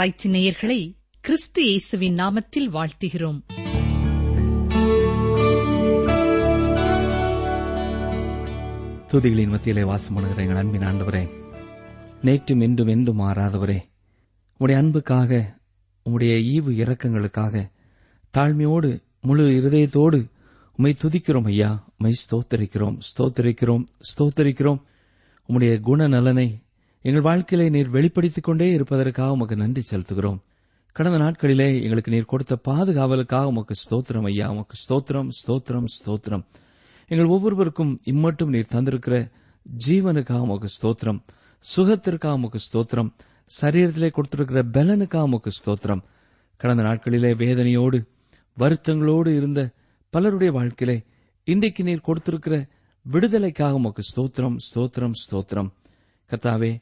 ஆராய்ச்சி நேயர்களை கிறிஸ்து இயேசுவின் நாமத்தில் வாழ்த்துகிறோம். துதிகளின் மத்தியிலே வாசம் எங்கள் அன்பின் ஆண்டவரே நேற்றும் என்றும் என்றும் மாறாதவரே உடைய அன்புக்காக உம்முடைய ஈவு இரக்கங்களுக்காக தாழ்மையோடு முழு இருதயத்தோடு உம்மை துதிக்கிறோம் ஐயா. உமை ஸ்தோத்தரிக்கிறோம் ஸ்தோத்தரிக்கிறோம் ஸ்தோத்தரிக்கிறோம். உம்முடைய குணநலனை எங்கள் வாழ்க்கையிலே நீர் வெளிப்படுத்திக் கொண்டே இருப்பதற்காக உமக்கு நன்றி செலுத்துகிறோம். கடந்த நாட்களிலே எங்களுக்கு நீர் கொடுத்த பாதுகாவலுக்காக உமக்கு ஸ்தோத்திரம் ஐயா. உமக்கு ஸ்தோத்திரம் ஸ்தோத்திரம் ஸ்தோத்திரம். எங்கள் ஒவ்வொருவருக்கும் இம்மட்டும் நீர் தந்திருக்கிற ஜீவனுக்காக உமக்கு ஸ்தோத்திரம். சுகத்திற்காக உமக்கு ஸ்தோத்திரம். சரீரத்திலே கொடுத்திருக்கிற பலனுக்காக உமக்கு ஸ்தோத்திரம். கடந்த நாட்களிலே வேதனையோடு வருத்தங்களோடு இருந்த பலருடைய வாழ்க்கையிலே இன்றைக்கு நீர் கொடுத்திருக்கிற விடுதலைக்காக உமக்கு ஸ்தோத்திரம் ஸ்தோத்திரம் ஸ்தோத்திரம். கத்தாவே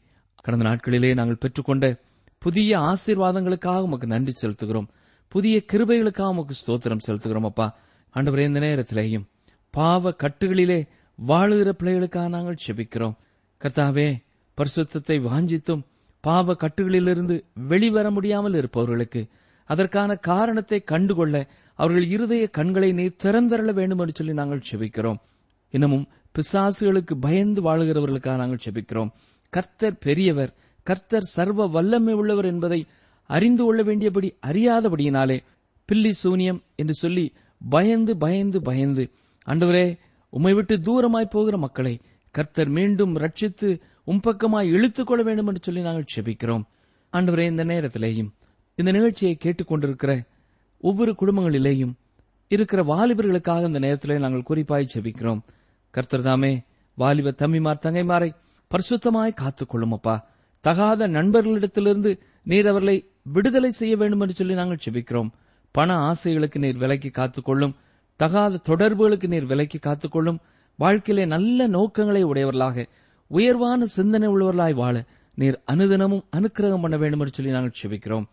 கடந்த நாட்களிலே நாங்கள் பெற்றுக்கொண்ட புதிய ஆசீர்வாதங்களுக்காக உமக்கு நன்றி செலுத்துகிறோம். புதிய கிருபைகளுக்காக உமக்கு ஸ்தோத்திரம் செலுத்துகிறோம் அப்பா. ஆண்டவரே இந்த நேரத்திலேயும் பாவ கட்டுகளிலே வாழுகிற பிள்ளைகளுக்காக நாங்கள் செபிக்கிறோம். கர்த்தாவே பரிசுத்தத்தை வாஞ்சித்தும் பாவ கட்டுகளிலிருந்து வெளிவர முடியாமல் இருப்பவர்களுக்கு அதற்கான காரணத்தை கண்டுகொள்ள அவர்கள் இருதய கண்களை நீர் திறந்தரள வேண்டும் என்று சொல்லி நாங்கள் செபிக்கிறோம். இன்னமும் பிசாசுகளுக்கு பயந்து வாழுகிறவர்களுக்காக நாங்கள் செபிக்கிறோம். கர்த்தர் பெரியவர் கர்த்தர் சர்வ வல்லமை உள்ளவர் என்பதை அறிந்து கொள்ள வேண்டியபடி அறியாதபடியினாலே பில்லி சூனியம் என்று சொல்லி பயந்து பயந்து பயந்து அண்டவரே உம்மை விட்டு தூரமாய் போகிற மக்களை கர்த்தர் மீண்டும் ரட்சித்து உம்பக்கமாய் இழுத்துக் கொள்ள வேண்டும் என்று சொல்லி நாங்கள் செபிக்கிறோம். ஆண்டவரே இந்த நேரத்திலேயும் இந்த நிகழ்ச்சியை கேட்டுக்கொண்டிருக்கிற ஒவ்வொரு குடும்பங்களிலேயும் இருக்கிற வாலிபர்களுக்காக இந்த நேரத்திலே நாங்கள் குறிப்பாய் செபிக்கிறோம். கர்த்தர் தாமே வாலிப தம்பிமார் தங்கைமாரை பரிசுத்தமாய் காத்துக்கொள்ளும் அப்பா. தகாத நண்பர்களிடத்திலிருந்து நீர் அவர்களை விடுதலை செய்ய வேண்டும் என்று சொல்லி நாங்கள் செபிக்கிறோம். பண ஆசைகளுக்கு நீர் விலக்கி காத்துக்கொள்ளும் தகாத தொடர்புகளுக்கு நீர் விலக்கி காத்துக்கொள்ளும் வாழ்க்கையிலே நல்ல நோக்கங்களை உடையவர்களாக உயர்வான சிந்தனை உள்ளவர்களாய் வாழ நீர் அனுதினமும் அனுக்கிரகம் பண்ண வேண்டும் என்று சொல்லி நாங்கள் செபிக்கிறோம்.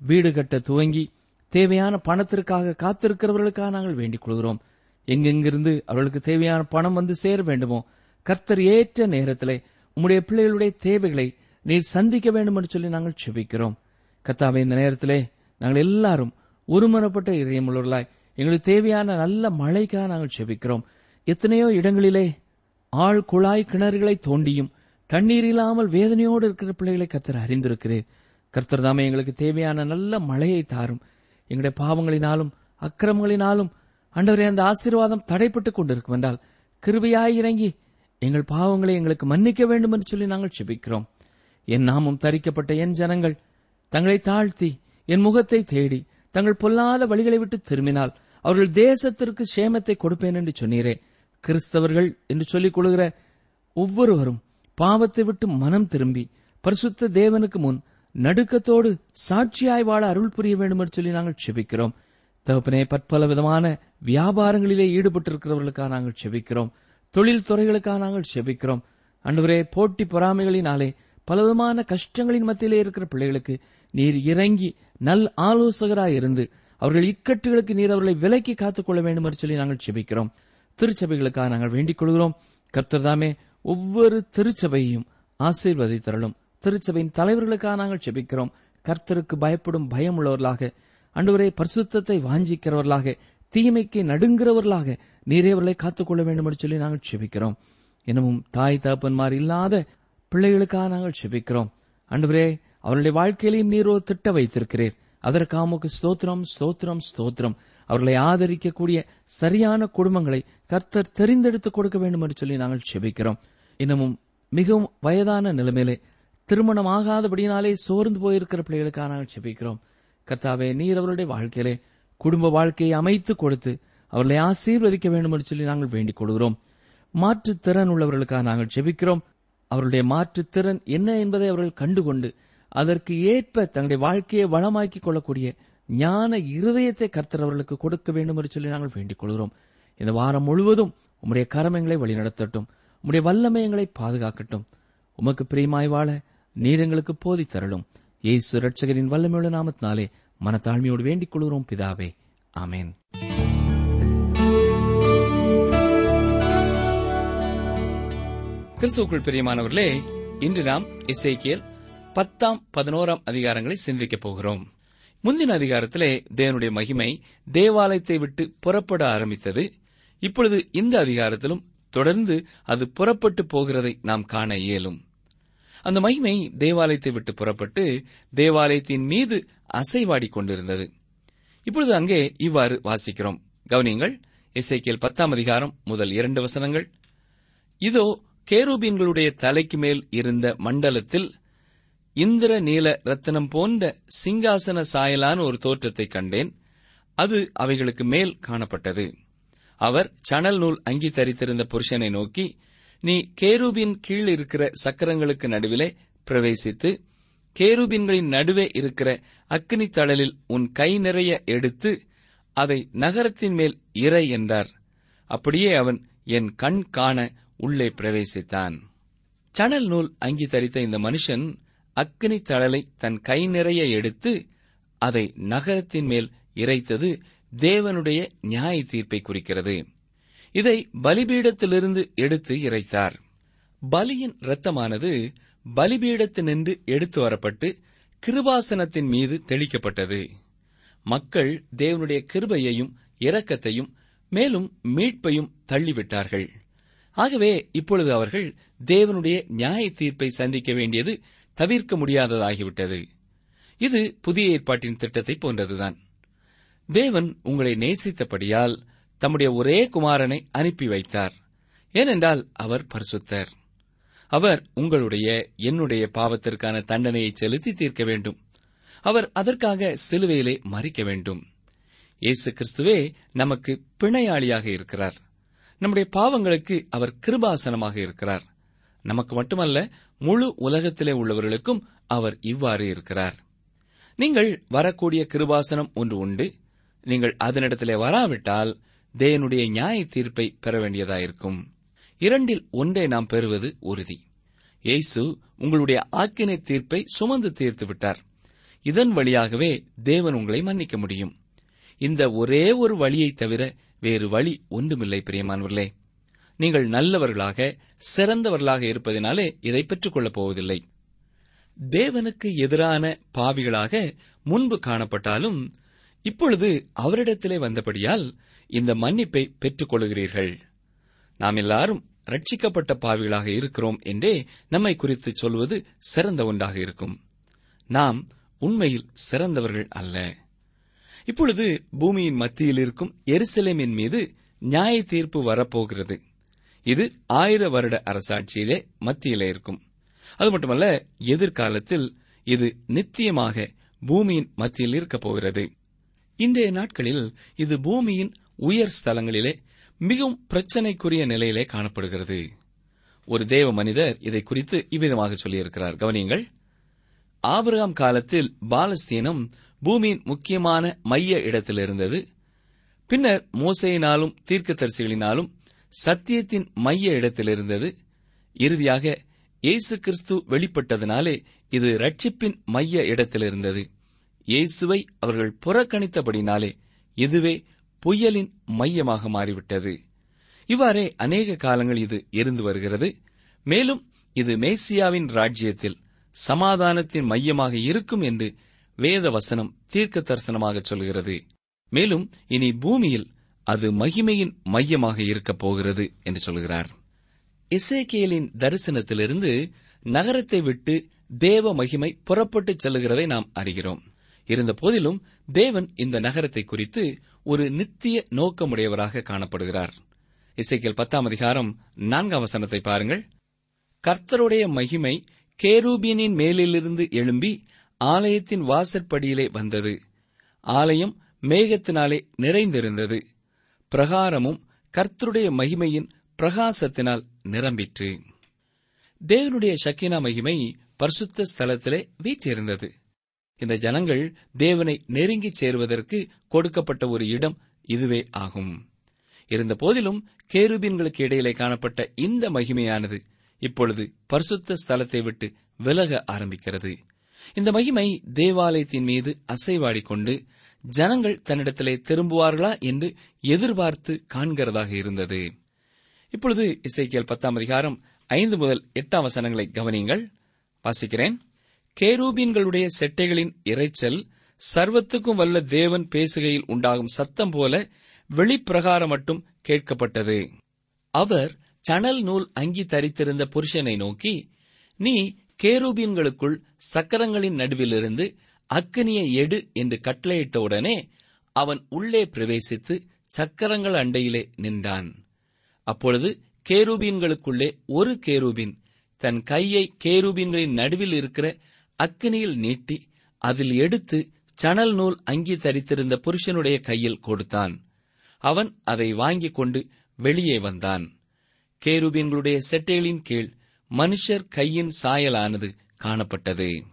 வீடு கட்ட துவங்கி தேவையான பணத்திற்காக காத்திருக்கிறவர்களுக்காக நாங்கள் வேண்டிக் கொள்கிறோம். எங்கெங்கிருந்து அவர்களுக்கு தேவையான பணம் வந்து சேர வேண்டுமோ கர்த்தர் ஏற்ற நேரத்திலே உம்முடைய பிள்ளைகளுடைய தேவைகளை நீர் சந்திக்க வேண்டும் என்று சொல்லி நாங்கள் செபிக்கிறோம். கத்தாவை இந்த நேரத்திலே நாங்கள் எல்லாரும் ஒருமனப்பட்ட இதயமுள்ளவர்களாய் எங்களுக்கு தேவையான நல்ல மழைக்காக நாங்கள் செபிக்கிறோம். எத்தனையோ இடங்களிலே ஆள் குழாய் கிணறுகளை தோண்டியும் தண்ணீர் இல்லாமல் வேதனையோடு இருக்கிற பிள்ளைகளை கத்தர் அறிந்திருக்கிறேன் கர்த்தர் தாமே எங்களுக்கு தேவையான நல்ல மழையை தாரும். எங்களுடைய பாவங்களினாலும் அக்கிரமங்களினாலும் ஆண்டவரே அந்த ஆசீர்வாதம் தடைப்பட்டுக் கொண்டிருக்கும் என்றால் கிருபையாய் இறங்கி எங்கள் பாவங்களை எங்களுக்கு மன்னிக்க வேண்டும் என்று சொல்லி நாங்கள் செபிக்கிறோம். என் நாமும் தரிக்கப்பட்ட என் ஜனங்கள் தங்களை தாழ்த்தி என் முகத்தை தேடி தங்கள் பொல்லாத வழிகளை விட்டு திரும்பினால் அவர்கள் தேசத்திற்கு சேமத்தை கொடுப்பேன் என்று சொன்னீரே. கிறிஸ்தவர்கள் என்று சொல்லிக் கொள்கிற ஒவ்வொருவரும் பாவத்தை விட்டு மனம் திரும்பி பரிசுத்த தேவனுக்கு முன் நடுக்கத்தோடு சாட்சியாய் வாழ அருள் புரிய வேண்டும் என்று சொல்லி நாங்கள் செபிக்கிறோம். தகப்பனே பற்பல விதமான வியாபாரங்களிலே ஈடுபட்டிருக்கிறவர்களுக்காக நாங்கள் செபிக்கிறோம். தொழில் துறைகளுக்காக நாங்கள் செபிக்கிறோம். அன்றுவரே போட்டி பொறாமைகளினாலே பலவிதமான கஷ்டங்களின் மத்தியிலே இருக்கிற பிள்ளைகளுக்கு நீர் இறங்கி நல் ஆலோசகராய் இருந்து அவர்கள் இக்கட்டுகளுக்கு நீர் அவர்களை விலக்கி காத்துக்கொள்ள வேண்டும் என்று சொல்லி நாங்கள் செபிக்கிறோம். திருச்சபைகளுக்காக நாங்கள் வேண்டிக் கொள்கிறோம். கர்த்தர்தாமே ஒவ்வொரு திருச்சபையையும் ஆசீர்வதித்தரலும் திருச்சபையின் தலைவர்களுக்காக நாங்கள் செபிக்கிறோம். கர்த்தருக்கு பயப்படும் பயம் உள்ளவர்களாக அன்றுவரே பரிசுத்தத்தை வாஞ்சிக்கிறவர்களாக தீமைக்கு நடுங்கிறவர்களாக நீரே அவர்களை காத்துக்கொள்ள வேண்டும் என்று சொல்லி நாங்கள் செபிக்கிறோம். எனவும் தாய் தகப்பன்மார் இல்லாத பிள்ளைகளுக்காக நாங்கள் செபிக்கிறோம். அன்றுவரே அவருடைய வாழ்க்கையிலையும் நீரோ திட்ட வைத்திருக்கிறீர். அதற்காக உமக்கு ஸ்தோத்திரம் ஸ்தோத்திரம் ஸ்தோத்திரம். அவர்களை ஆதரிக்கக்கூடிய சரியான குடும்பங்களை கர்த்தர் தெரிந்தெடுத்துக் கொடுக்க வேண்டும் என்று சொல்லி நாங்கள் செபிக்கிறோம். இன்னமும் மிகவும் வயதான நிலைமையிலே திருமணம் ஆகாதபடியினாலே சோர்ந்து போயிருக்கிற பிள்ளைகளுக்காக நாங்கள் செபிக்கிறோம். கர்த்தாவே நீர் அவருடைய வாழ்க்கையிலே குடும்ப வாழ்க்கையை அமைத்து கொடுத்து அவர்களை ஆசீர்வதிக்க வேண்டும் என்று சொல்லி நாங்கள் வேண்டிக் கொள்கிறோம். மாற்றுத்திறன் உள்ளவர்களுக்காக நாங்கள் செபிக்கிறோம் அவர்களுடைய மாற்றுத்திறன் என்ன என்பதை அவர்கள் கண்டுகொண்டு அதற்கு ஏற்ப தங்களுடைய வாழ்க்கையை வளமாக்கிக் கொள்ளக்கூடிய ஞான இருதயத்தை கர்த்தர் அவர்களுக்கு கொடுக்க வேண்டும் என்று சொல்லி நாங்கள் வேண்டிக் கொள்கிறோம். இந்த வாரம் முழுவதும் உம்முடைய கரமங்களை வழிநடத்தட்டும். உம்முடைய வல்லமயங்களை பாதுகாக்கட்டும். உமக்கு பிரியமாய் வாழ நீர் எங்களுக்கு போதித்தரலும் இயேசு ரட்சகரின் வல்லமையுள்ள நாமத்தினாலே மனத்தாழ்மையோடு வேண்டிக் கொள்கிறோம் பிதாவே. ஆமேன். கிறிஸ்துக்குள் பிரியமானவர்களே இன்று நாம் இசைக்கியல் பத்தாம் பதினோராம் அதிகாரங்களை சிந்திக்கப் போகிறோம். முந்தின அதிகாரத்திலே தேவனுடைய மகிமை தேவாலயத்தை விட்டு புறப்பட ஆரம்பித்தது. இப்பொழுது இந்த அதிகாரத்திலும் தொடர்ந்து அது புறப்பட்டு போகிறதை நாம் காண இயலும். அந்த மகிமை தேவாலயத்தை விட்டு புறப்பட்டு தேவாலயத்தின் மீது அசைவாடிக் கொண்டிருந்தது. இப்பொழுது அங்கே இவ்வாறு வாசிக்கிறோம். கவனியங்கள். இசைக்கியல் பத்தாம் அதிகாரம் முதல் இரண்டு வசனங்கள். இதோ கேரூபீன்களுடைய தலைக்கு மேல் இருந்த மண்டலத்தில் இந்திர நீல ரத்தனம் போன்ற சிங்காசன சாயலான ஒரு தோற்றத்தை கண்டேன். அது அவைகளுக்கு மேல் காணப்பட்டது. அவர் சணல் நூல் அங்கி தரித்திருந்த புருஷனை நோக்கி நீ கேரூபின் கீழ் இருக்கிற சக்கரங்களுக்கு நடுவிலே பிரவேசித்து கேருபின்களின் நடுவே இருக்கிற அக்னி தழலில் உன் கை நிறைய எடுத்து அதை நகரத்தின் மேல் இறை என்றார். அப்படியே அவன் என் கண் காண உள்ளே பிரவேசித்தான். சணல் நூல் அங்கி தரித்த இந்த மனுஷன் அக்னி தழலை தன் கை நிறைய எடுத்து அதை நகரத்தின் மேல் இறைத்தது தேவனுடைய நியாய தீர்ப்பை குறிக்கிறது. இதை பலிபீடத்திலிருந்து எடுத்து இறைத்தார். பலியின் இரத்தமானது பலிபீடத்தினின்று எடுத்து வரப்பட்டு கிருபாசனத்தின் மீது தெளிக்கப்பட்டது. மக்கள் தேவனுடைய கிருபையையும் இரக்கத்தையும் மேலும் மீட்பையும் தள்ளிவிட்டார்கள். ஆகவே இப்பொழுது அவர்கள் தேவனுடைய நியாய தீர்ப்பை சந்திக்க வேண்டியது தவிர்க்க முடியாததாகிவிட்டது. இது புதிய ஏற்பாட்டின் திட்டத்தை போன்றதுதான். தேவன் உங்களை நேசித்தபடியால் தம்முடைய ஒரே குமாரனை அனுப்பி வைத்தார். ஏனென்றால் அவர் பரிசுத்தர். அவர் உங்களுடைய என்னுடைய பாவத்திற்கான தண்டனையை செலுத்தி தீர்க்க வேண்டும். அவர் அதற்காக சிலுவையிலே மறிக்க வேண்டும். இயேசு கிறிஸ்துவே நமக்கு பிணையாளியாக இருக்கிறார். நம்முடைய பாவங்களுக்கு அவர் கிருபாசனமாக இருக்கிறார். நமக்கு மட்டுமல்ல முழு உலகத்திலே உள்ளவர்களுக்கும் அவர் இவ்வாறு இருக்கிறார். நீங்கள் வரக்கூடிய கிருபாசனம் ஒன்று உண்டு. நீங்கள் அதனிடத்திலே வராவிட்டால் தேவனுடைய நியாய தீர்ப்பை பெற வேண்டியதாயிருக்கும். இரண்டில் ஒன்றை நாம் பெறுவது உறுதி. இயேசு உங்களுடைய ஆக்கினை தீர்ப்பை சுமந்து தீர்த்து விட்டார். இதன் வழியாகவே தேவன் உங்களை மன்னிக்க முடியும். இந்த ஒரே ஒரு வழியை தவிர வேறு வழி ஒன்றுமில்லை பிரியமானவர்களே. நீங்கள் நல்லவர்களாக சிறந்தவர்களாக இருப்பதினாலே இதை பெற்றுக் கொள்ளப் போவதில்லை. தேவனுக்கு எதிரான பாவிகளாக முன்பு காணப்பட்டாலும் இப்பொழுது அவரிடத்திலே வந்தபடியால் இந்த மன்னிப்பை பெற்றுக் கொள்கிறீர்கள் நாம் எல்லாரும் ரட்சிக்கப்பட்ட பாவிகளாக இருக்கிறோம் என்றே நம்மை குறித்து சொல்வது சிறந்த ஒன்றாக இருக்கும். நாம் உண்மையில் சிறந்தவர்கள் அல்ல. இப்பொழுது பூமியின் மத்தியில் இருக்கும் எருசலேமின் மீது நியாய தீர்ப்பு வரப்போகிறது. இது ஆயிர வருட அரசாட்சியிலே மத்தியிலே இருக்கும். அது மட்டுமல்ல எதிர்காலத்தில் இது நித்தியமாக பூமியின் மத்தியில் இருக்கப் போகிறது. இன்றைய நாட்களில் இது பூமியின் உயர் ஸ்தலங்களிலே மிகவும் பிரச்சனைக்குரிய நிலையிலே காணப்படுகிறது. ஒரு தேவ மனிதர் இதை குறித்து இவ்விதமாக சொல்லியிருக்கிறார். கவனியங்கள். ஆபிரகாம் காலத்தில் பாலஸ்தீனம் பூமியின் முக்கியமான மைய இடத்தில் இருந்தது. பின்னர் மோசையினாலும் தீர்க்கதரிசிகளினாலும் சத்தியத்தின் மைய இடத்தில் இருந்தது. இறுதியாக இயேசு கிறிஸ்து வெளிப்பட்டதினாலே இது ரட்சிப்பின் மைய இடத்தில் இருந்தது. இயேசுவை அவர்கள் புறக்கணித்தபடினாலே இதுவே புயலின் மையமாக மாறிவிட்டது. இவ்வாறே அநேக காலங்கள் இது இருந்து வருகிறது. மேலும் இது மேசியாவின் ராஜ்யத்தில் சமாதானத்தின் மையமாக இருக்கும் என்று வேத வசனம் தீர்க்க தரிசனமாக சொல்கிறது. மேலும் இனி பூமியில் அது மகிமையின் மையமாக இருக்கப் போகிறது என்று சொல்கிறார். இசேக்கியலின் தரிசனத்திலிருந்து நகரத்தை விட்டு தேவ மகிமை புறப்பட்டுச் செல்லுகிறதை நாம் அறிகிறோம். இருந்த போதிலும் தேவன் இந்த நகரத்தை குறித்து ஒரு நித்திய நோக்கமுடையவராக காணப்படுகிறார். இசைக்கியல் பத்தாம் அதிகாரம் நான்காம் வசனத்தை பாருங்கள். கர்த்தருடைய மகிமை கேரூபியனின் மேலிலிருந்து எழும்பி ஆலயத்தின் வாசற்படியிலே வந்தது. ஆலயம் மேகத்தினாலே நிறைந்திருந்தது. பிரகாரமும் கர்த்தருடைய மகிமையின் பிரகாசத்தினால் நிரம்பிற்று. தேவனுடைய சக்கினா மகிமை பரிசுத்த ஸ்தலத்திலே வீற்றிருந்தது. இந்த ஜனங்கள் தேவனை நெருங்கிச் சேருவதற்கு கொடுக்கப்பட்ட ஒரு இடம் இதுவே ஆகும். இருந்த போதிலும் கேருபீன்களுக்கு இடையிலே காணப்பட்ட இந்த மகிமையானது இப்பொழுது பரிசுத்த ஸ்தலத்தை விட்டு விலக ஆரம்பிக்கிறது. இந்த மகிமை தேவாலயத்தின் மீது அசைவாடிக்கொண்டு ஜனங்கள் தன்னிடத்திலே திரும்புவார்களா என்று எதிர்பார்த்து காண்கிறதாக இருந்தது. இப்பொழுது இசைக்கியல் பத்தாம் அதிகாரம் ஐந்து முதல் எட்டாம் வசனங்களை கவனியுங்கள். வாசிக்கிறேன். கேரூபீன்களுடைய செட்டைகளின் இரைச்சல் சர்வத்துக்கும் வல்ல தேவன் பேசுகையில் உண்டாகும் சத்தம் போல வெளிப்பிரகாரம் மட்டும் கேட்கப்பட்டது. அவர் சணல் நூல் அங்கி தரித்திருந்த புருஷனை நோக்கி நீ கேரூபீன்களுக்குள் சக்கரங்களின் நடுவிலிருந்து அக்கினியை எடு என்று கட்டளையிட்டவுடனே அவன் உள்ளே பிரவேசித்து சக்கரங்கள் அண்டையிலே நின்றான். அப்பொழுது கேரூபீன்களுக்குள்ளே ஒரு கேரூபின் தன் கையை கேரூபீன்களின் நடுவில் இருக்கிற அக்கினியில் நீட்டி அதில் எடுத்து சணல் நூல் அங்கி தரித்திருந்த புருஷனுடைய கையில் கொடுத்தான். அவன் அதை வாங்கிக் கொண்டு வெளியே வந்தான். கேருபீன்களுடைய செட்டைகளின் கீழ் மனுஷர் கையின் சாயலானது காணப்பட்டது.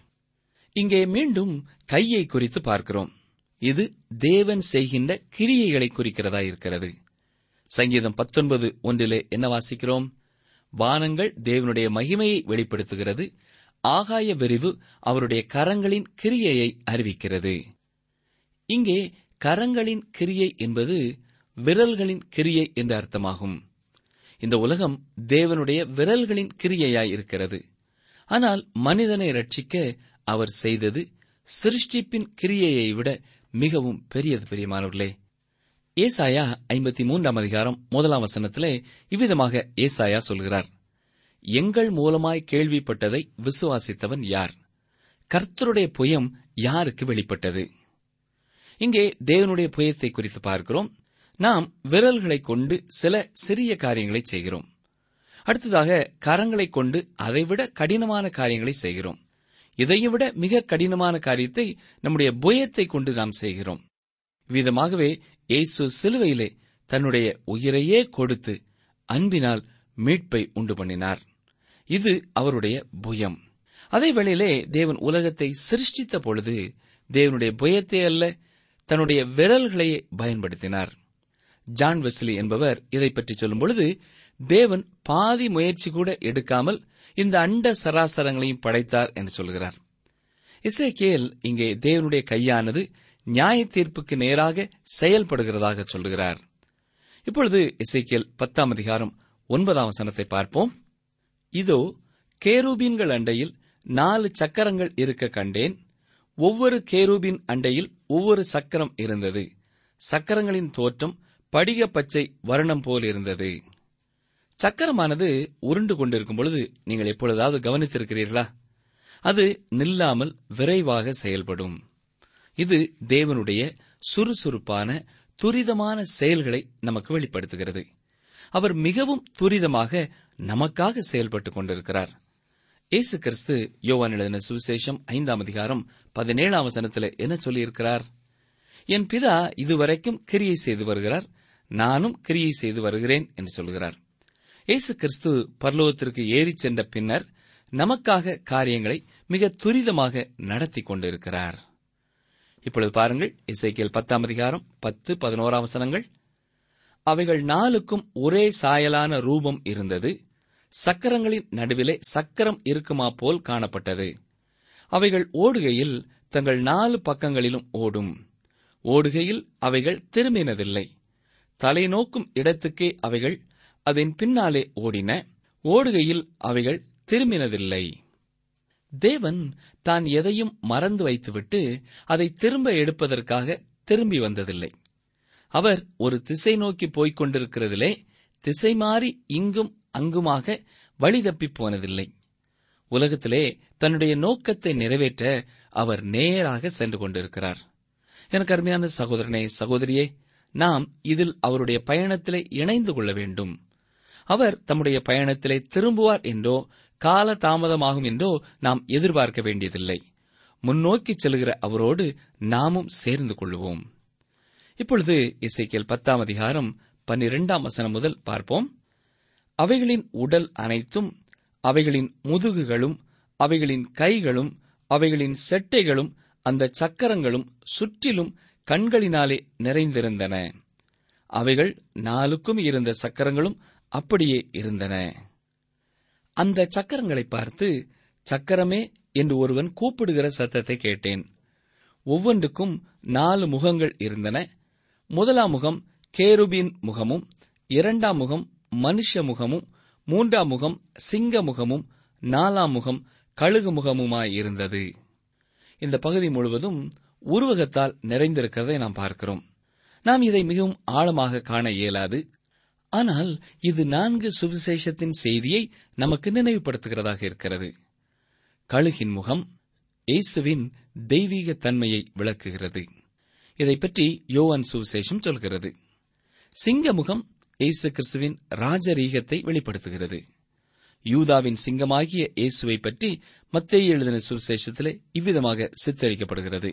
இங்கே மீண்டும் கையை குறித்து பார்க்கிறோம். இது தேவன் செய்கின்ற கிரியைகளை குறிக்கிறதா இருக்கிறது. சங்கீதம் பத்தொன்பது ஒன்றிலே என்ன வாசிக்கிறோம்? வானங்கள் தேவனுடைய மகிமையை வெளிப்படுத்துகிறது. ஆகாய விரிவு அவருடைய கரங்களின் கிரியையை அறிவிக்கிறது. இங்கே கரங்களின் கிரியை என்பது விரல்களின் கிரியை என்று அர்த்தமாகும். இந்த உலகம் தேவனுடைய விரல்களின் கிரியையாய் இருக்கிறது. ஆனால் மனிதனை ரட்சிக்க அவர் செய்தது சிருஷ்டிப்பின் கிரியையை விட மிகவும் பெரியது பெரியமானவர்களே. ஏசாயா ஐம்பத்தி மூன்றாம் அதிகாரம் முதலாம் வசனத்திலே இவ்விதமாக ஏசாயா சொல்கிறார். எங்கள் மூலமாய் கேள்விப்பட்டதை விசுவாசித்தவன் யார்? கர்த்தருடைய புயம் யாருக்கு வெளிப்பட்டது? இங்கே தேவனுடைய புயத்தை குறித்து பார்க்கிறோம். நாம் விரல்களை கொண்டு சில சிறிய காரியங்களை செய்கிறோம். அடுத்ததாக கரங்களை கொண்டு அதைவிட கடினமான காரியங்களை செய்கிறோம். இதைவிட மிக கடினமான காரியத்தை நம்முடைய புயத்தை கொண்டு நாம் செய்கிறோம். விதமாகவே இயேசு சிலுவையிலே தன்னுடைய உயிரையே கொடுத்து அன்பினால் மீட்பை உண்டு பண்ணினார். இது அவருடைய புயம். அதே வேளையிலே தேவன் உலகத்தை சிருஷ்டித்த பொழுது தேவனுடைய புயத்தை அல்ல தன்னுடைய விரல்களையே பயன்படுத்தினார். ஜான் வெஸ்லி என்பவர் இதை பற்றி சொல்லும் பொழுது தேவன் பாதி முயற்சி கூட எடுக்காமல் இந்த அண்ட சராசரங்களையும் படைத்தார் என்று சொல்கிறார். இசைக்கேல் இங்கே தேவனுடைய கையானது நியாய தீர்ப்புக்கு நேராக செயல்படுகிறதாக சொல்கிறார் இப்பொழுது இசைக்கேல் பத்தாம் அதிகாரம் ஒன்பதாம் வசனத்தை பார்ப்போம். இதோ கேரூபீன்கள் அண்டையில் நாலு சக்கரங்கள் இருக்க கண்டேன். ஒவ்வொரு கேரூபின் அண்டையில் ஒவ்வொரு சக்கரம் இருந்தது. சக்கரங்களின் தோற்றம் படிக பச்சை வருணம் போல் இருந்தது. சக்கரமானது உருண்டு கொண்டிருக்கும் பொழுது நீங்கள் எப்பொழுதாவது கவனித்திருக்கிறீர்களா? அது நில்லாமல் விரைவாக செயல்படும். இது தேவனுடைய சுறுசுறுப்பான துரிதமான செயல்களை நமக்கு வெளிப்படுத்துகிறது. அவர் மிகவும் துரிதமாக நமக்காக செயல்பட்டுக் கொண்டிருக்கிறார். இயேசு கிறிஸ்து யோவான் எழுதின சுவிசேஷம் ஐந்தாம் அதிகாரம் பதினேழாம் வசனத்தில் என்ன சொல்லியிருக்கிறார்? என் பிதா இதுவரைக்கும் கிரியை செய்து வருகிறார். நானும் கிரியை செய்து வருகிறேன் என்று சொல்கிறார். இயேசு கிறிஸ்து பரலோகத்திற்கு ஏறிச் சென்ற பின்னர் நமக்காக காரியங்களை மிக துரிதமாக நடத்தி கொண்டிருக்கிறார். இப்பொழுது பாருங்கள் இசைக்கியல் பத்தாம் அதிகாரம் பத்து பதினோராம் வசனங்கள் அவைகள் நாலுக்கும் ஒரே சாயலான ரூபம் இருந்தது. சக்கரங்களின் நடுவிலே சக்கரம் இருக்குமா போல் காணப்பட்டது. அவைகள் ஓடுகையில் தங்கள் நாலு பக்கங்களிலும் ஓடும். ஓடுகையில் அவைகள் திரும்பினதில்லை. தலை நோக்கும் இடத்துக்கே அவைகள் அதன் பின்னாலே ஓடின. ஓடுகையில் அவைகள் திரும்பினதில்லை. தேவன் தான் எதையும் மறந்து வைத்துவிட்டு அதை திரும்ப எடுப்பதற்காக திரும்பி வந்ததில்லை. அவர் ஒரு திசை நோக்கி போய்க் கொண்டிருக்கிறதிலே திசை மாறி இங்கும் அங்குமாக வழி தப்பிப் போனதில்லை. உலகத்திலே தன்னுடைய நோக்கத்தை நிறைவேற்ற அவர் நேராக சென்று கொண்டிருக்கிறார். எனக்கு அருமையான சகோதரனே சகோதரியே நாம் இதில் அவருடைய பயணத்திலே இணைந்து கொள்ள வேண்டும். அவர் தம்முடைய பயணத்திலே திரும்புவார் என்றோ கால தாமதமாகும் என்றோ நாம் எதிர்பார்க்க வேண்டியதில்லை. முன்னோக்கி செல்கிற அவரோடு நாமும் சேர்ந்து கொள்வோம். இப்பொழுது இசைக்கியல் பத்தாம் அதிகாரம் பன்னிரெண்டாம் வசனம் முதல் பார்ப்போம். அவைகளின் உடல் அனைத்தும் அவைகளின் முதுகுகளும் அவைகளின் கைகளும் அவைகளின் செட்டைகளும் அந்த சக்கரங்களும் சுற்றிலும் கண்களினாலே நிறைந்திருந்தன. அவைகள் நாலுக்கும் இருந்த சக்கரங்களும் அப்படியே இருந்தன. அந்த சக்கரங்களை பார்த்து சக்கரமே என்று ஒருவன் கூப்பிடுகிற சத்தத்தை கேட்டேன். ஒவ்வொன்றுக்கும் நாலு முகங்கள் இருந்தன. முதலாம் முகம் கேருபின் முகமும் இரண்டாம் முகம் மனுஷ முகமும் மூன்றாம் முகம் சிங்க முகமும் நாலாம் முகம் கழுகு முகமுமாயிருந்தது இந்த பகுதி முழுவதும் உருவகத்தால் நிறைந்திருக்கிறதை நாம் பார்க்கிறோம். நாம் இதை மிகவும் ஆழமாக காண இயலாது. ஆனால் இது நான்கு சுவிசேஷத்தின் செய்தியை நமக்கு நினைவுபடுத்துகிறதாக இருக்கிறது. கழுகின் முகம் இயேசுவின் தெய்வீக தன்மையை விளக்குகிறது. இதை பற்றி யோவான் சுவிசேஷம் சொல்கிறது. சிங்கமுகம் இயேசு கிறிஸ்துவின் ராஜரீகத்தை வெளிப்படுத்துகிறது. யூதாவின் சிங்கமாகிய இயேசுவை பற்றி மத்திய எழுதின சுவிசேஷத்திலே இவ்விதமாக சித்தரிக்கப்படுகிறது.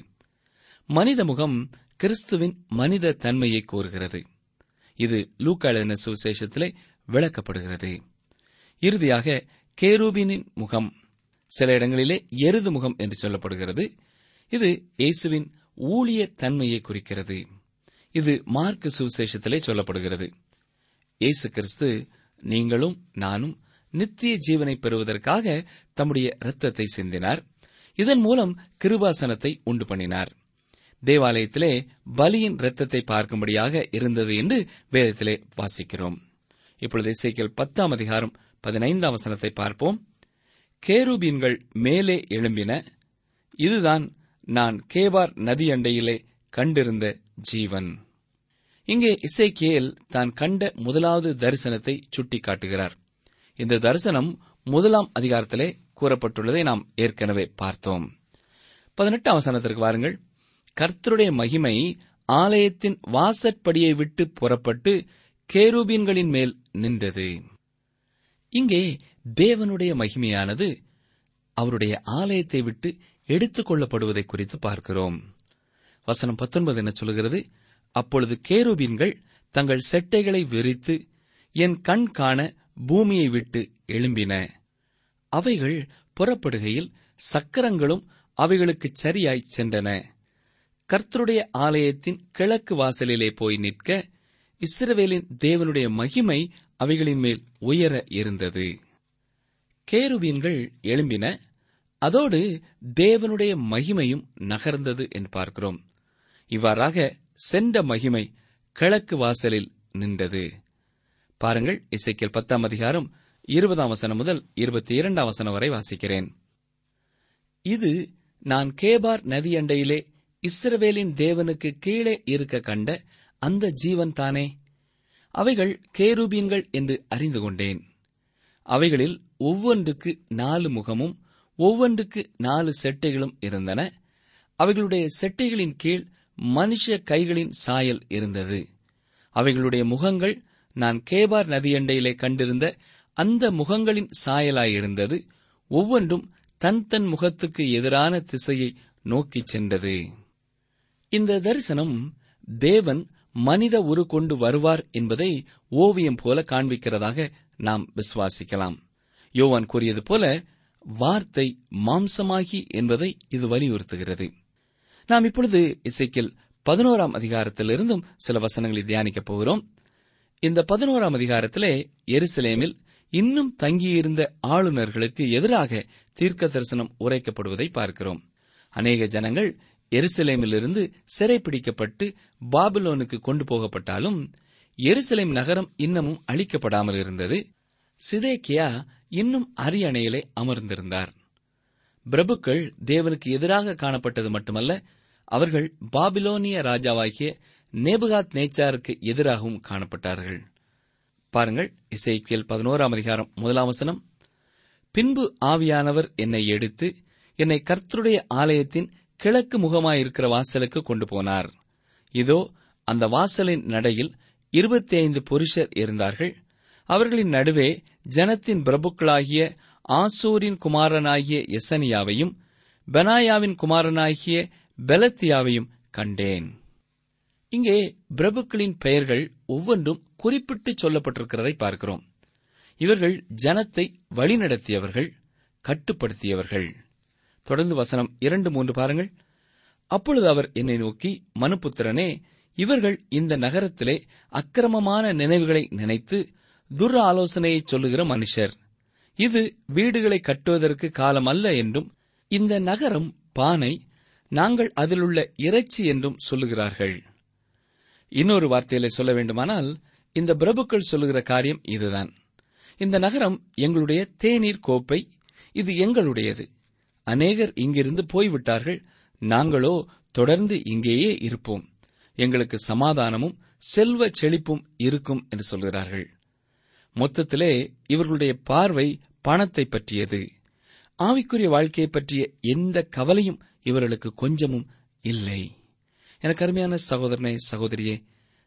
மனித முகம் கிறிஸ்துவின் மனித தன்மையை கோருகிறது இது லூக்கா எழுதின சுவிசேஷத்திலே விளக்கப்படுகிறது. இறுதியாக கேரூபினின் முகம். சில இடங்களிலே எருது முகம் என்று சொல்லப்படுகிறது. இது இயேசுவின் ஊழிய தன்மையை குறிக்கிறது. இது மார்க்கு சுவிசேஷத்திலே சொல்லப்படுகிறது. இயேசு கிறிஸ்து நீங்களும் நானும் நித்திய ஜீவனை பெறுவதற்காக தம்முடைய இரத்தத்தை சிந்தினார். இதன் மூலம் கிருபாசனத்தை உண்டு பண்ணினார். தேவாலயத்திலே பலியின் இரத்தத்தை பார்க்கும்படியாக இருந்தது என்று வேதத்திலே வாசிக்கிறோம். இப்பொழுது இசைக்கியல் பத்தாம் அதிகாரம் பதினைந்தாம் வசனத்தை பார்ப்போம். கேருபீன்கள் மேலே எழும்பின. இதுதான் நான் கேபார் நதி அண்டையிலே கண்டிருந்த ஜீவன். இங்கே இசைக்கேல் தான் கண்ட முதலாவது தரிசனத்தை சுட்டிக்காட்டுகிறார். இந்த தரிசனம் முதலாம் அதிகாரத்திலே கூறப்பட்டுள்ளதை நாம் ஏற்கனவே பார்த்தோம். பதினெட்டாம் அவசானத்திற்கு வாருங்கள். கர்த்தருடைய மகிமை ஆலயத்தின் வாசற்படியை விட்டு புறப்பட்டு கேரூபீன்களின் மேல் நின்றது. இங்கே தேவனுடைய மகிமையானது அவருடைய ஆலயத்தை விட்டு எடுத்துக் கொள்ளப்படுவதை குறித்து பார்க்கிறோம். வசனம் பத்தொன்பது என்ன சொல்கிறது அப்பொழுது கேருபீன்கள் தங்கள் செட்டைகளை விரித்து என் கண் காண பூமியை விட்டு எழும்பின. அவைகள் புறப்படுகையில் சக்கரங்களும் அவைகளுக்குச் சரியாய் சென்றன. கர்த்தருடைய ஆலயத்தின் கிழக்கு வாசலிலே போய் நிற்க இஸ்ரவேலின் தேவனுடைய மகிமை அவைகளின் மேல் உயர இருந்தது. கேருபீன்கள் எழும்பின. அதோடு தேவனுடைய மகிமையும் நகர்ந்தது என்று பார்க்கிறோம். இவ்வாறாக சென்ற மகிமை கிழக்கு வாசலில் நின்றது. பாருங்கள் இசைக்கியல் பத்தாம் அதிகாரம் இருபதாம் வசனம் முதல் இருபத்தி இரண்டாம் வசனம் வரை வாசிக்கிறேன். இது நான் கேபார் நதி அண்டையிலே இஸ்ரவேலின் தேவனுக்கு கீழே இருக்க கண்ட அந்த ஜீவன் தானே? அவைகள் கேருபீன்கள் என்று அறிந்து கொண்டேன். அவைகளில் ஒவ்வொன்றுக்கு நாலு முகமும் ஒவ்வொன்றுக்கு நாலு செட்டைகளும் இருந்தன. அவைகளுடைய செட்டைகளின் கீழ் மனுஷ கைகளின் சாயல் இருந்தது. அவைகளுடைய முகங்கள் நான் கேபார் நதியண்டையிலே கண்டிருந்த அந்த முகங்களின் சாயலாயிருந்தது. ஒவ்வொன்றும் தன் தன் முகத்துக்கு எதிரான திசையை நோக்கிச் சென்றது. இந்த தரிசனம் தேவன் மனித உரு கொண்டு வருவார் என்பதை ஓவியம் போல காண்பிக்கிறதாக நாம் விசுவாசிக்கலாம். யோவான் கூறியது போல வார்த்தை மாம்சமாகி என்பதை இது வலியுறுத்துகிறது. நாம் இப்பொழுது இசைக்கில் பதினோராம் அதிகாரத்திலிருந்தும் சில வசனங்களை தியானிக்கப் போகிறோம். இந்த பதினோராம் அதிகாரத்திலே எருசலேமில் இன்னும் தங்கியிருந்த ஆளுநர்களுக்கு எதிராக தீர்க்க தரிசனம் உரைக்கப்படுவதை பார்க்கிறோம். அநேக ஜனங்கள் எருசலேமிலிருந்து சிறைப்பிடிக்கப்பட்டு பாபிலோனுக்கு கொண்டு போகப்பட்டாலும் எருசலேம் நகரம் இன்னமும் அழிக்கப்படாமல் இருந்தது. சிதேக்கியா இன்னும் அரியணையிலே அமர்ந்திருந்தார். பிரபுக்கள் தேவனுக்கு எதிராக காணப்பட்டது மட்டுமல்ல அவர்கள் பாபிலோனிய ராஜாவாகிய நேபுகாத் நேச்சாருக்கு எதிராகவும் காணப்பட்டார்கள். பாருங்கள் இசைக்கியல் பதினோராம் அதிகாரம் முதலாம் வசனம். பின்பு ஆவியானவர் என்னை எடுத்து என்னை கர்த்தருடைய ஆலயத்தின் கிழக்கு முகமாயிருக்கிற வாசலுக்கு கொண்டு போனார். இதோ அந்த வாசலின் நடையில் இருபத்தி ஐந்து புருஷர் இருந்தார்கள். அவர்களின் நடுவே ஜனத்தின் பிரபுக்களாகிய ஆசூரின் குமாரனாகிய எசனியாவையும் பெனாயாவின் குமாரனாகிய பெலத்தியாவையும் கண்டேன். இங்கே பிரபுக்களின் பெயர்கள் ஒவ்வொன்றும் குறிப்பிட்டு சொல்லப்பட்டிருக்கிறதை பார்க்கிறோம். இவர்கள் ஜனத்தை வழிநடத்தியவர்கள் கட்டுப்படுத்தியவர்கள். தொடர்ந்து வசனம் இரண்டு மூன்று பாருங்கள். அப்பொழுது அவர் என்னை நோக்கி மனுபுத்திரனே இவர்கள் இந்த நகரத்திலே அக்கிரமமான நினைவுகளை நினைத்து துர் ஆலோசனையை சொல்லுகிற மனுஷர். இது வீடுகளை கட்டுவதற்கு காலம் அல்ல என்றும் இந்த நகரம் பானை நாங்கள் அதிலுள்ள இறைச்சி என்றும் சொல்லுகிறார்கள். இன்னொரு வார்த்தையில சொல்ல வேண்டுமானால் இந்த பிரபுக்கள் சொல்லுகிற காரியம் இதுதான். இந்த நகரம் எங்களுடைய தேநீர் கோப்பை இது எங்களுடையது. அநேகர் இங்கிருந்து போய்விட்டார்கள் நாங்களோ தொடர்ந்து இங்கேயே இருப்போம். எங்களுக்கு சமாதானமும் செல்வ செழிப்பும் இருக்கும் என்று சொல்கிறார்கள். மொத்தத்திலே இவர்களுடைய பார்வை பணத்தை பற்றியது. ஆவிக்குரிய வாழ்க்கையை பற்றிய எந்த கவலையும் இவர்களுக்கு கொஞ்சமும் இல்லை. எனக்கு அருமையான சகோதரனே சகோதரியே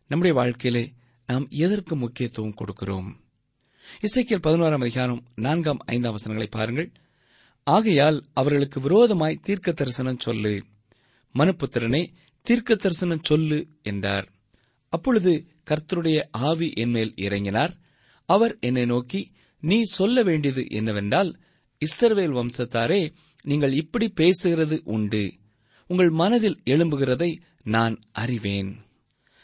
நம்முடைய வாழ்க்கையிலே நாம் எதற்கு முக்கியத்துவம் கொடுக்கிறோம்? இசைக்கியல் பதினோராம் அதிகாரம் நான்காம் ஐந்தாம் வசனங்களை பாருங்கள். ஆகையால் அவர்களுக்கு விரோதமாய் தீர்க்க தரிசனம் சொல்லு. மனுப்புத்திரனே தீர்க்க தரிசனம் சொல்லு என்றார். அப்பொழுது கர்த்தருடைய ஆவி என்மேல் இறங்கினார். அவர் என்னை நோக்கி நீ சொல்ல வேண்டியது என்னவென்றால் இஸ்ரவேல் வம்சத்தாரே நீங்கள் இப்படி பேசுகிறது உண்டு. உங்கள் மனதில் எழும்புகிறதை நான் அறிவேன்.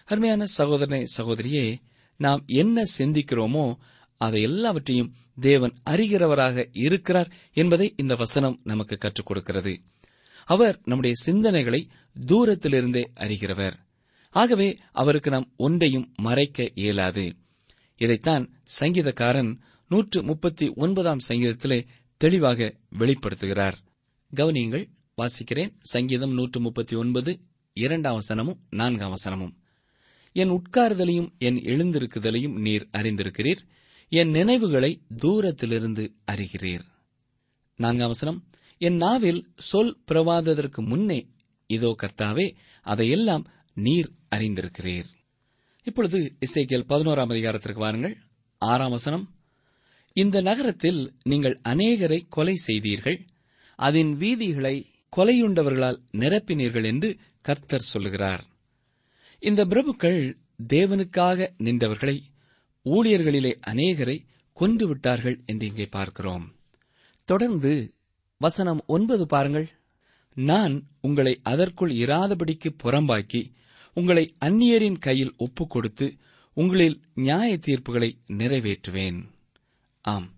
அருமையான சகோதரனே சகோதரியே நாம் என்ன சிந்திக்கிறோமோ அதை எல்லாவற்றையும் தேவன் அறிகிறவராக இருக்கிறார் என்பதை இந்த வசனம் நமக்கு கற்றுக் கொடுக்கிறது. அவர் நம்முடைய சிந்தனைகளை தூரத்திலிருந்தே அறிகிறவர். ஆகவே அவருக்கு நாம் ஒன்றையும் மறைக்க இயலாது. இதைத்தான் சங்கீதக்காரன் நூற்று முப்பத்தி ஒன்பதாம் சங்கீதத்திலே தெளிவாக வெளிப்படுத்துகிறார். கவனியங்கள் வாசிக்கிறேன். சங்கீதம் நூற்று முப்பத்தி ஒன்பது இரண்டாம் வசனமும் நான்காம் வசனமும். என் உட்காருதலையும் என் எழுந்திருக்குதலையும் நீர் அறிந்திருக்கிறீர். என் நினைவுகளை தூரத்திலிருந்து அறிகிறீர். நான்காம் வசனம் என் நாவில் சொல் பிரவாததற்கு முன்னே இதோ கர்த்தாவே அதையெல்லாம் நீர் அறிந்திருக்கிறீர். இப்பொழுது இசைக்கியல் பதினோராம் அதிகாரத்திற்கு வாருங்கள். ஆறாம் வசனம். இந்த நகரத்தில் நீங்கள் அநேகரை கொலை செய்தீர்கள். அதன் வீதிகளை கொலையுண்டவர்களால் நிரப்பினீர்கள் என்று கர்த்தர் சொல்லுகிறார். இந்த பிரபுக்கள் தேவனுக்காக நின்றவர்களை ஊழியர்களிலே அநேகரை கொன்றுவிட்டார்கள் என்று இங்கே பார்க்கிறோம். தொடர்ந்து வசனம் ஒன்பது பாருங்கள். நான் உங்களை அதற்குள் இராதபடிக்கு புறம்பாக்கி உங்களை அந்நியரின் கையில் ஒப்புக் கொடுத்து உங்களில் நியாய தீர்ப்புகளை நிறைவேற்றுவேன். ஆம்.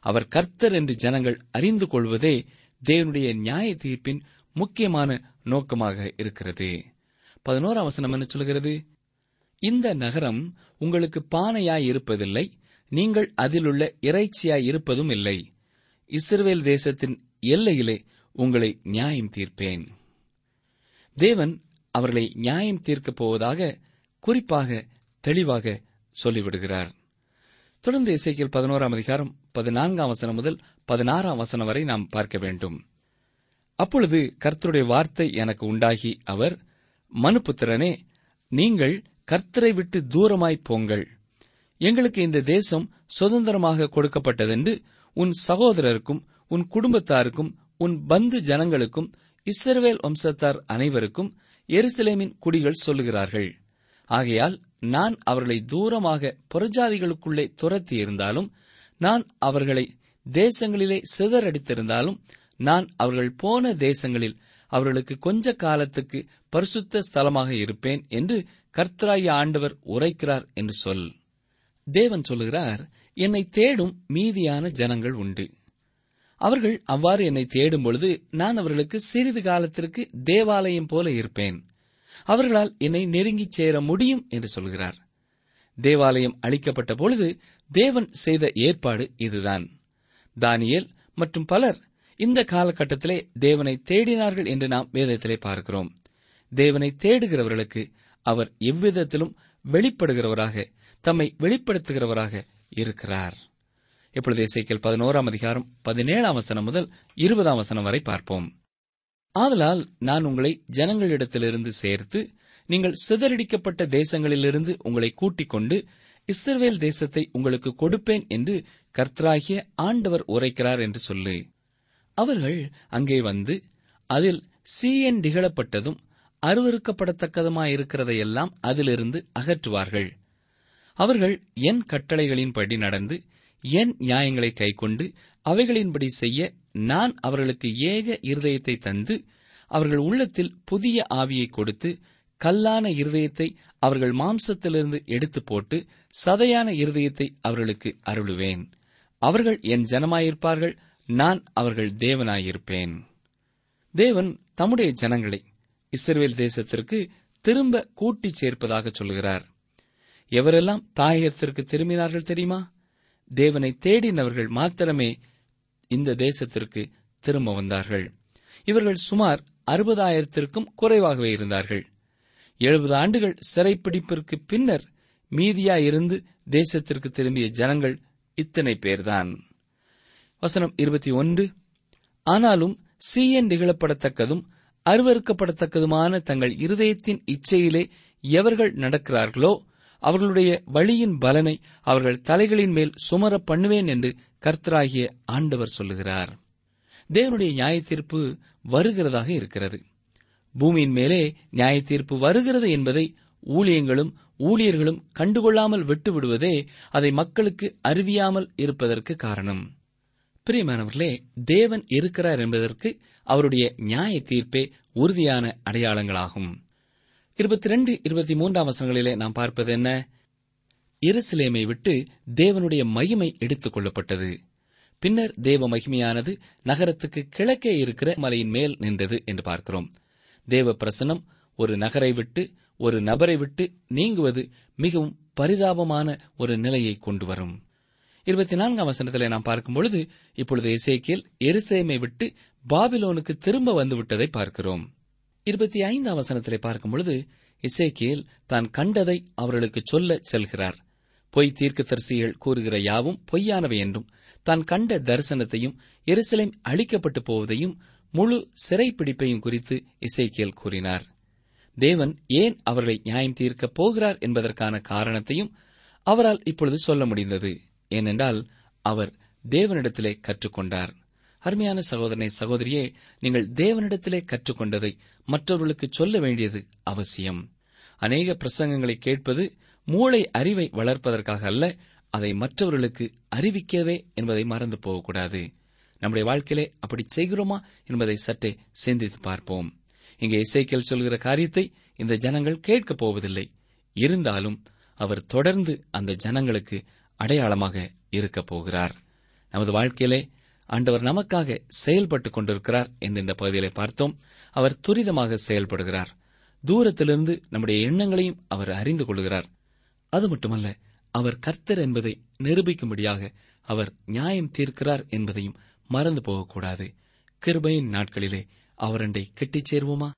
அவர் கர்த்தர் என்று ஜனங்கள் அறிந்து கொள்வதே தேவனுடைய நியாய தீர்ப்பின் முக்கியமான நோக்கமாக இருக்கிறது. பதினோராம் வசனம் என்ன சொல்கிறது? இந்த நகரம் உங்களுக்கு பானையாய் இருப்பதில்லை நீங்கள் அதிலுள்ள இறைச்சியாய் இருப்பதும் இல்லை. இஸ்ரேல் தேசத்தின் எல்லையிலே உங்களை நியாயம் தீர்ப்பேன். தேவன் அவர்களை நியாயம் தீர்க்கப் போவதாக குறிப்பாக தெளிவாக சொல்லிவிடுகிறார். தொடர்ந்து இசைக்கியல் பதினோராம் அதிகாரம் பதினான்காம் வசனம் முதல் பதினாறாம் வசனம் வரை நாம் பார்க்க வேண்டும். அப்பொழுது கர்த்தருடைய வார்த்தை எனக்கு உண்டாகி அவர் மனுபுத்திரனே நீங்கள் கர்த்தரை விட்டு தூரமாய் போங்கள். எங்களுக்கு இந்த தேசம் சுதந்திரமாக கொடுக்கப்பட்டதென்று உன் சகோதரருக்கும் உன் குடும்பத்தாருக்கும் உன் பந்து ஜனங்களுக்கும் இஸ்ரவேல் வம்சத்தார் அனைவருக்கும் எருசலேமின் குடிகள் சொல்லுகிறார்கள். ஆகையால் நான் அவர்களை தூரமாக புறஜாதிகளுக்குள்ளே துரத்தி இருந்தாலும் நான் அவர்களை தேசங்களிலே சிதறடித்திருந்தாலும் நான் அவர்கள் போன தேசங்களில் அவர்களுக்கு கொஞ்ச காலத்துக்கு பரிசுத்த ஸ்தலமாக இருப்பேன் என்று கர்த்தராய ஆண்டவர் உரைக்கிறார் என்று சொல். தேவன் சொல்லுகிறார் என்னை தேடும் மீதியான ஜனங்கள் உண்டு. அவர்கள் அவ்வாறு என்னை தேடும் பொழுது நான் அவர்களுக்கு சிறிது காலத்திற்கு தேவாலயம் போல இருப்பேன். அவர்களால் என்னை நெருங்கிச் சேர முடியும் என்று சொல்கிறார். தேவாலயம் அளிக்கப்பட்ட பொழுது தேவன் செய்த ஏற்பாடு இதுதான். தானியல் மற்றும் பலர் இந்த காலகட்டத்திலே தேவனை தேடினார்கள் என்று நாம் வேதத்திலே பார்க்கிறோம். தேவனை தேடுகிறவர்களுக்கு அவர் எவ்விதத்திலும் வெளிப்படுகிறவராக தம்மை வெளிப்படுத்துகிறவராக இருக்கிறார். இப்பொழுது இசைக்கல் பதினோராம் அதிகாரம் பதினேழாம் வசனம் முதல் இருபதாம் வசனம் வரை பார்ப்போம். ஆதலால் நான் உங்களை ஜனங்களிடத்திலிருந்து சேர்த்து நீங்கள் சிதறடிக்கப்பட்ட தேசங்களிலிருந்து உங்களை கூட்டிக் கொண்டு இஸ்ரவேல் தேசத்தை உங்களுக்கு கொடுப்பேன் என்று கர்த்தராகிய ஆண்டவர் உரைக்கிறார் என்று சொல்லு. அவர்கள் அங்கே வந்து அதில் சீயன் திகழப்பட்டதும் அருவறுக்கப்படத்தக்கதுமாயிருக்கிறதையெல்லாம் அதிலிருந்து அகற்றுவார்கள். அவர்கள் என் கட்டளைகளின்படி நடந்து என் நியாயங்களை கைக்கொண்டு அவைகளின்படி செய்ய நான் அவர்களுக்கு ஏக இருதயத்தை தந்து அவர்கள் உள்ளத்தில் புதிய ஆவியை கொடுத்து கல்லான இருதயத்தை அவர்கள் மாம்சத்திலிருந்து எடுத்து போட்டு சதையான இருதயத்தை அவர்களுக்கு அருளுவேன். அவர்கள் என் ஜனமாயிருப்பார்கள் நான் அவர்கள் தேவனாயிருப்பேன். தேவன் தம்முடைய ஜனங்களை இஸ்ரேல் தேசத்திற்கு திரும்ப கூட்டிச் சேர்ப்பதாக சொல்கிறார் எவரெல்லாம் தாயகத்திற்கு திரும்பினார்கள் தெரியுமா? தேவனை தேடினவர்கள் மாத்திரமே இந்த தேசத்திற்கு திரும்ப வந்தார்கள். இவர்கள் சுமார் அறுபதாயிரத்திற்கும் குறைவாகவே இருந்தார்கள். எழுபது ஆண்டுகள் சிறைப்பிடிப்பிற்கு பின்னர் மீதியாயிருந்து தேசத்திற்கு திரும்பிய ஜனங்கள் இத்தனை பேர்தான். வசனம் இருபத்தி ஒன்று. ஆனாலும் சீயன் நிகழப்படத்தக்கதும் அருவறுக்கப்படத்தக்கதுமான தங்கள் இருதயத்தின் இச்சையிலே எவர்கள் நடக்கிறார்களோ அவர்களுடைய வழியின் பலனை அவர்கள் தலைகளின் மேல் சுமர பண்ணுவேன் என்று கர்த்தராகிய ஆண்டவர் சொல்லுகிறார். தேவனுடைய நியாய தீர்ப்பு வருகிறதாக இருக்கிறது. பூமியின் மேலே நியாய தீர்ப்பு வருகிறது என்பதை ஊழியங்களும் ஊழியர்களும் கண்டுகொள்ளாமல் விட்டுவிடுவதே அதை மக்களுக்கு அறிவியாமல் இருப்பதற்கு காரணம். பிரியமானவர்களே தேவன் இருக்கிறார் என்பதற்கு அவருடைய நியாய தீர்ப்பே உறுதியான அடையாளங்களாகும். இருபத்தி ரெண்டு இருபத்தி மூன்றாம் வசனங்களிலே நாம் பார்ப்பது என்ன? எருசலேமை விட்டு தேவனுடைய மகிமை எடுத்துக் கொள்ளப்பட்டது. பின்னர் தேவ மகிமையானது நகரத்துக்கு கிழக்கே இருக்கிற மலையின் மேல் நின்றது என்று பார்க்கிறோம். தேவ பிரசனம் ஒரு நகரை விட்டு ஒரு நபரை விட்டு நீங்குவது மிகவும் பரிதாபமான ஒரு நிலையை கொண்டு வரும். இருபத்தி நான்காம் வசனத்திலே நாம் பார்க்கும் பொழுது இப்பொழுது இசைக்கியல் எருசலேமை விட்டு பாபிலோனுக்கு திரும்ப வந்துவிட்டதை பார்க்கிறோம். இருபத்தி ஐந்தாம் வசனத்திலே பார்க்கும் பொழுது இசைக்கியல் தான் கண்டதை அவர்களுக்கு சொல்ல செல்கிறார். பொய் தீர்க்கதரிசிகள் கூறுகிற யாவும் பொய்யானவை என்றும் தான் கண்ட தரிசனத்தையும் எருசலேம் அழிக்கப்பட்டு போவதையும் முழு சிறைப்பிடிப்பையும் குறித்து இசைக்கியல் கூறினார். தேவன் ஏன் அவர்களை நியாயம் தீர்க்கப் போகிறார் என்பதற்கான காரணத்தையும் அவரால் இப்பொழுது சொல்ல முடிந்தது. ஏனென்றால் அவர் தேவனிடத்திலே கற்றுக்கொண்டார். அருமையான சகோதரனை சகோதரியே நீங்கள் தேவனிடத்திலே கற்றுக்கொண்டதை மற்றவர்களுக்கு சொல்ல வேண்டியது அவசியம். அநேக பிரசங்கங்களை கேட்பது மூளை அறிவை வளர்ப்பதற்காக அல்ல அதை மற்றவர்களுக்கு அறிவிக்கவே என்பதை மறந்து போகக்கூடாது. நம்முடைய வாழ்க்கையிலே அப்படி செய்கிறோமா என்பதை சற்றே சிந்தித்து பார்ப்போம். இங்கே இசைக்கல் சொல்கிற காரியத்தை இந்த ஜனங்கள் கேட்கப் போவதில்லை. இருந்தாலும் அவர் தொடர்ந்து அந்த ஜனங்களுக்கு அடையாளமாக இருக்கப் போகிறார். நமது வாழ்க்கையிலே ஆண்டவர் நமக்காக செயல்பட்டுக் கொண்டிருக்கிறார் என்று இந்த பகுதியிலே பார்த்தோம். அவர் துரிதமாக செயல்படுகிறார். தூரத்திலிருந்து நம்முடைய எண்ணங்களையும் அவர் அறிந்து கொள்கிறார். அது மட்டுமல்ல அவர் கர்த்தர் என்பதை நிரூபிக்கும்படியாக அவர் நியாயம் தீர்க்கிறார் என்பதையும் மறந்து போகக்கூடாது. கிருபையின் நாட்களிலே அவரண்டை கெட்டிச் சேர்வோமா?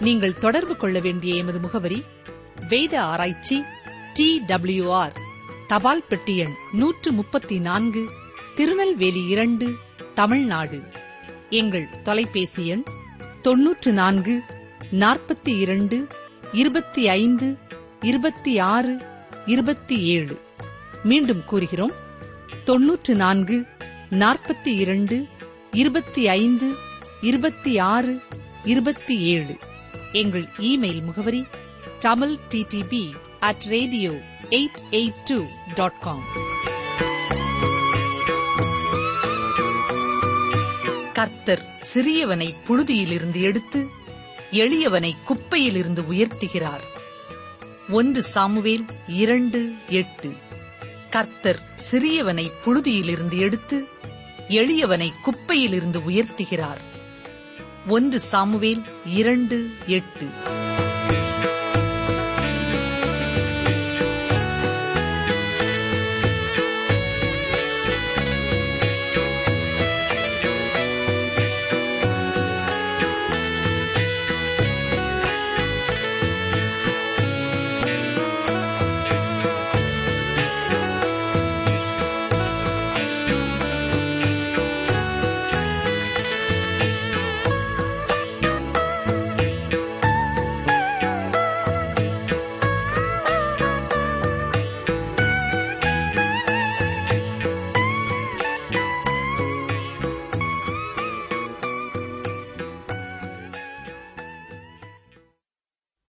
நீங்கள் தொடர்பு கொள்ள வேண்டிய எமது முகவரி வேத ஆராய்ச்சி டி டபிள்யூ ஆர் தபால் பெட்டி எண் நூற்று முப்பத்தி நான்கு திருநெல்வேலி இரண்டு தமிழ்நாடு. எங்கள் தொலைபேசி எண் தொன்னூற்று நான்கு நாற்பத்தி இரண்டு இருபத்தி ஐந்து இருபத்தி ஆறு இருபத்தி ஏழு. மீண்டும் கூறுகிறோம். தொன்னூற்று நான்கு நாற்பத்தி இரண்டு இருபத்தி ஐந்து இருபத்தி ஆறு இருபத்தி ஏழு. எங்கள் இமெயில் முகவரி Tamil DTP at radio eight eight two dot com கர்த்தர் சிறியவனை புழுதியிலிருந்து எடுத்து எளியவனை குப்பையிலிருந்து உயர்த்துகிறார். ஒன்று சாமுவேல் இரண்டு எட்டு. கர்த்தர் சிறியவனை புழுதியிலிருந்து எடுத்து எளியவனை குப்பையிலிருந்து உயர்த்துகிறார். ஒன்று சாமுவேல் இரண்டு எட்டு.